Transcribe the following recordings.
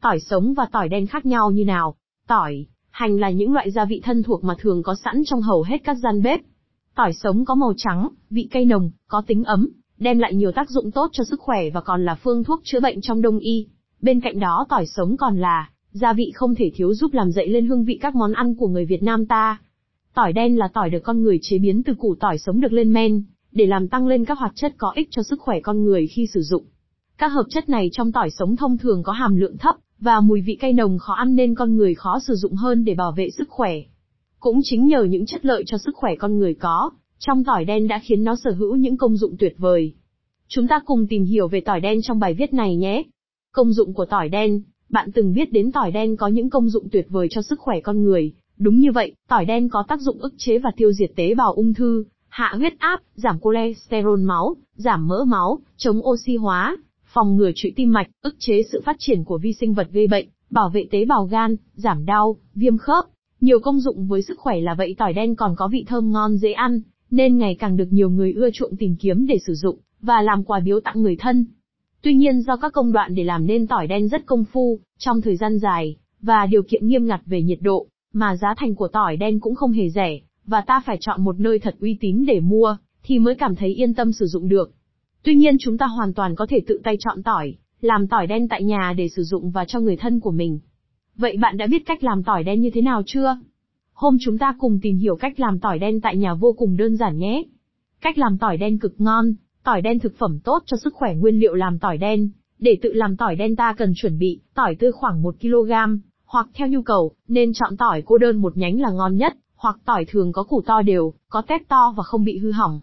Tỏi sống và tỏi đen khác nhau như nào? Tỏi, hành là những loại gia vị thân thuộc mà thường có sẵn trong hầu hết các gian bếp. Tỏi sống có màu trắng, vị cay nồng, có tính ấm, đem lại nhiều tác dụng tốt cho sức khỏe và còn là phương thuốc chữa bệnh trong đông y. Bên cạnh đó tỏi sống còn là gia vị không thể thiếu giúp làm dậy lên hương vị các món ăn của người Việt Nam ta. Tỏi đen là tỏi được con người chế biến từ củ tỏi sống được lên men, để làm tăng lên các hoạt chất có ích cho sức khỏe con người khi sử dụng. Các hợp chất này trong tỏi sống thông thường có hàm lượng thấp, và mùi vị cay nồng khó ăn nên con người khó sử dụng hơn để bảo vệ sức khỏe. Cũng chính nhờ những chất lợi cho sức khỏe con người có, trong tỏi đen đã khiến nó sở hữu những công dụng tuyệt vời. Chúng ta cùng tìm hiểu về tỏi đen trong bài viết này nhé. Công dụng của tỏi đen, bạn từng biết đến tỏi đen có những công dụng tuyệt vời cho sức khỏe con người. Đúng như vậy, tỏi đen có tác dụng ức chế và tiêu diệt tế bào ung thư, hạ huyết áp, giảm cholesterol máu, giảm mỡ máu, chống oxy hóa, phòng ngừa trụy tim mạch, ức chế sự phát triển của vi sinh vật gây bệnh, bảo vệ tế bào gan, giảm đau, viêm khớp. Nhiều công dụng với sức khỏe là vậy tỏi đen còn có vị thơm ngon dễ ăn, nên ngày càng được nhiều người ưa chuộng tìm kiếm để sử dụng, và làm quà biếu tặng người thân. Tuy nhiên do các công đoạn để làm nên tỏi đen rất công phu, trong thời gian dài, và điều kiện nghiêm ngặt về nhiệt độ, mà giá thành của tỏi đen cũng không hề rẻ, và ta phải chọn một nơi thật uy tín để mua, thì mới cảm thấy yên tâm sử dụng được. Tuy nhiên chúng ta hoàn toàn có thể tự tay chọn tỏi, làm tỏi đen tại nhà để sử dụng và cho người thân của mình. Vậy bạn đã biết cách làm tỏi đen như thế nào chưa? Hôm chúng ta cùng tìm hiểu cách làm tỏi đen tại nhà vô cùng đơn giản nhé. Cách làm tỏi đen cực ngon, tỏi đen thực phẩm tốt cho sức khỏe nguyên liệu làm tỏi đen. Để tự làm tỏi đen ta cần chuẩn bị tỏi tươi khoảng 1 kg, hoặc theo nhu cầu, nên chọn tỏi cô đơn một nhánh là ngon nhất, hoặc tỏi thường có củ to đều, có tép to và không bị hư hỏng.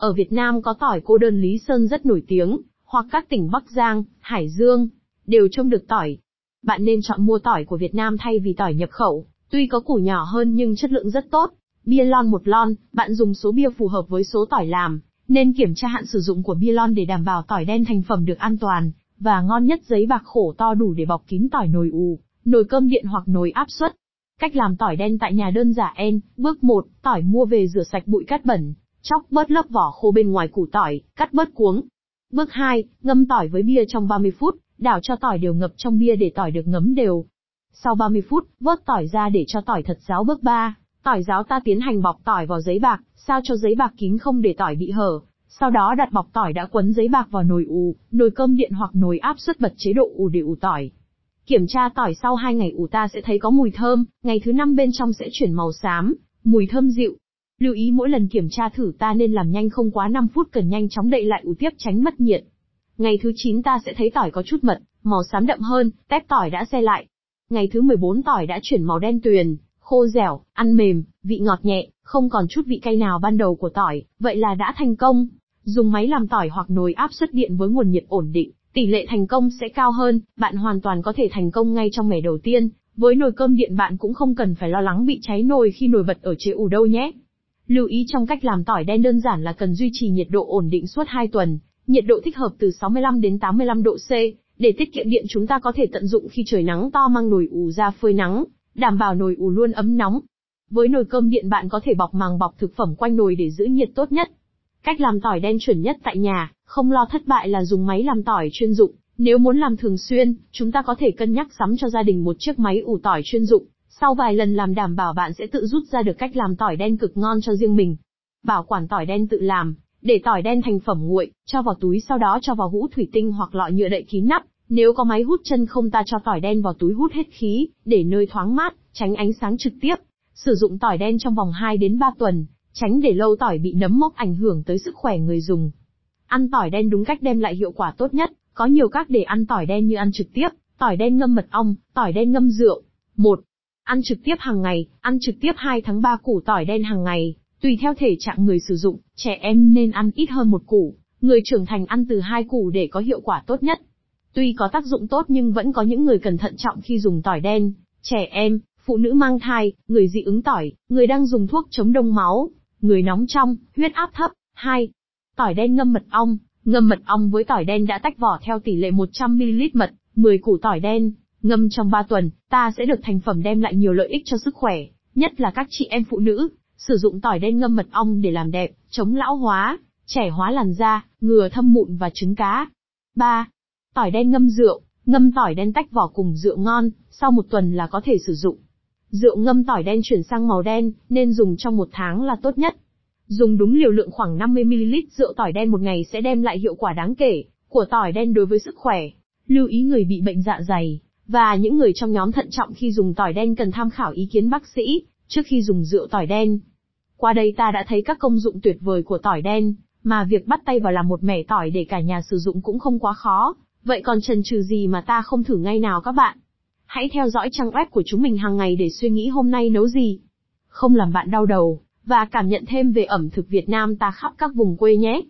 Ở Việt Nam có tỏi cô đơn Lý Sơn rất nổi tiếng, hoặc các tỉnh Bắc Giang, Hải Dương, đều trông được tỏi. Bạn nên chọn mua tỏi của Việt Nam thay vì tỏi nhập khẩu, tuy có củ nhỏ hơn nhưng chất lượng rất tốt. Bia lon một lon, bạn dùng số bia phù hợp với số tỏi làm, nên kiểm tra hạn sử dụng của bia lon để đảm bảo tỏi đen thành phẩm được an toàn, và ngon nhất giấy bạc khổ to đủ để bọc kín tỏi nồi ù, nồi cơm điện hoặc nồi áp suất. Cách làm tỏi đen tại nhà đơn giản en, bước 1, tỏi mua về rửa sạch bụi cát bẩn, chóc bớt lớp vỏ khô bên ngoài củ tỏi, cắt bớt cuống. Bước 2, ngâm tỏi với bia trong 30 phút, đảo cho tỏi đều ngập trong bia để tỏi được ngấm đều. Sau 30 phút, vớt tỏi ra để cho tỏi thật ráo bước 3, tỏi ráo ta tiến hành bọc tỏi vào giấy bạc, sao cho giấy bạc kín không để tỏi bị hở. Sau đó đặt bọc tỏi đã quấn giấy bạc vào nồi ù, nồi cơm điện hoặc nồi áp suất bật chế độ ù để ủ tỏi. Kiểm tra tỏi sau 2 ngày ủ ta sẽ thấy có mùi thơm, ngày thứ năm bên trong sẽ chuyển màu xám, mùi thơm dịu. Lưu ý mỗi lần kiểm tra thử ta nên làm nhanh không quá 5 phút cần nhanh chóng đậy lại ủ tiếp tránh mất nhiệt. Ngày thứ 9 ta sẽ thấy tỏi có chút mật, màu xám đậm hơn, tép tỏi đã xe lại. Ngày thứ 14 tỏi đã chuyển màu đen tuyền, khô dẻo, ăn mềm, vị ngọt nhẹ, không còn chút vị cay nào ban đầu của tỏi, vậy là đã thành công. Dùng máy làm tỏi hoặc nồi áp suất điện với nguồn nhiệt ổn định, tỷ lệ thành công sẽ cao hơn, bạn hoàn toàn có thể thành công ngay trong ngày đầu tiên. Với nồi cơm điện bạn cũng không cần phải lo lắng bị cháy nồi khi nồi bật ở chế ủ đâu nhé. Lưu ý trong cách làm tỏi đen đơn giản là cần duy trì nhiệt độ ổn định suốt 2 tuần, nhiệt độ thích hợp từ 65 đến 85 độ C, để tiết kiệm điện chúng ta có thể tận dụng khi trời nắng to mang nồi ủ ra phơi nắng, đảm bảo nồi ủ luôn ấm nóng. Với nồi cơm điện bạn có thể bọc màng bọc thực phẩm quanh nồi để giữ nhiệt tốt nhất. Cách làm tỏi đen chuẩn nhất tại nhà, không lo thất bại là dùng máy làm tỏi chuyên dụng. Nếu muốn làm thường xuyên, chúng ta có thể cân nhắc sắm cho gia đình một chiếc máy ủ tỏi chuyên dụng. Sau vài lần làm đảm bảo bạn sẽ tự rút ra được cách làm tỏi đen cực ngon cho riêng mình. Bảo quản tỏi đen tự làm, để tỏi đen thành phẩm nguội, cho vào túi sau đó cho vào hũ thủy tinh hoặc lọ nhựa đậy kín nắp. Nếu có máy hút chân không ta cho tỏi đen vào túi hút hết khí, để nơi thoáng mát, tránh ánh sáng trực tiếp. Sử dụng tỏi đen trong vòng 2 đến 3 tuần, tránh để lâu tỏi bị nấm mốc ảnh hưởng tới sức khỏe người dùng. Ăn tỏi đen đúng cách đem lại hiệu quả tốt nhất, có nhiều cách để ăn tỏi đen như ăn trực tiếp, tỏi đen ngâm mật ong, tỏi đen ngâm rượu. 1. Ăn trực tiếp hàng ngày, ăn trực tiếp 2 tháng 3 củ tỏi đen hàng ngày, tùy theo thể trạng người sử dụng, trẻ em nên ăn ít hơn một củ, người trưởng thành ăn từ hai củ để có hiệu quả tốt nhất. Tuy có tác dụng tốt nhưng vẫn có những người cần thận trọng khi dùng tỏi đen, trẻ em, phụ nữ mang thai, người dị ứng tỏi, người đang dùng thuốc chống đông máu, người nóng trong, huyết áp thấp. 2. Tỏi đen ngâm mật ong, ngâm mật ong với tỏi đen đã tách vỏ theo tỷ lệ 100ml mật, 10 củ tỏi đen, ngâm trong 3 tuần, ta sẽ được thành phẩm đem lại nhiều lợi ích cho sức khỏe, nhất là các chị em phụ nữ, sử dụng tỏi đen ngâm mật ong để làm đẹp, chống lão hóa, trẻ hóa làn da, ngừa thâm mụn và trứng cá. 3. Tỏi đen ngâm rượu, Ngâm tỏi đen tách vỏ cùng rượu ngon, sau một tuần là có thể sử dụng. Rượu ngâm tỏi đen chuyển sang màu đen, nên dùng trong một tháng là tốt nhất. Dùng đúng liều lượng khoảng 50ml rượu tỏi đen một ngày sẽ đem lại hiệu quả đáng kể của tỏi đen đối với sức khỏe. Lưu ý người bị bệnh dạ dày, và những người trong nhóm thận trọng khi dùng tỏi đen cần tham khảo ý kiến bác sĩ, trước khi dùng rượu tỏi đen. Qua đây ta đã thấy các công dụng tuyệt vời của tỏi đen, mà việc bắt tay vào làm một mẻ tỏi để cả nhà sử dụng cũng không quá khó, vậy còn chần chừ gì mà ta không thử ngay nào các bạn? Hãy theo dõi trang web của chúng mình hàng ngày để suy nghĩ hôm nay nấu gì. Không làm bạn đau đầu, và cảm nhận thêm về ẩm thực Việt Nam ta khắp các vùng quê nhé.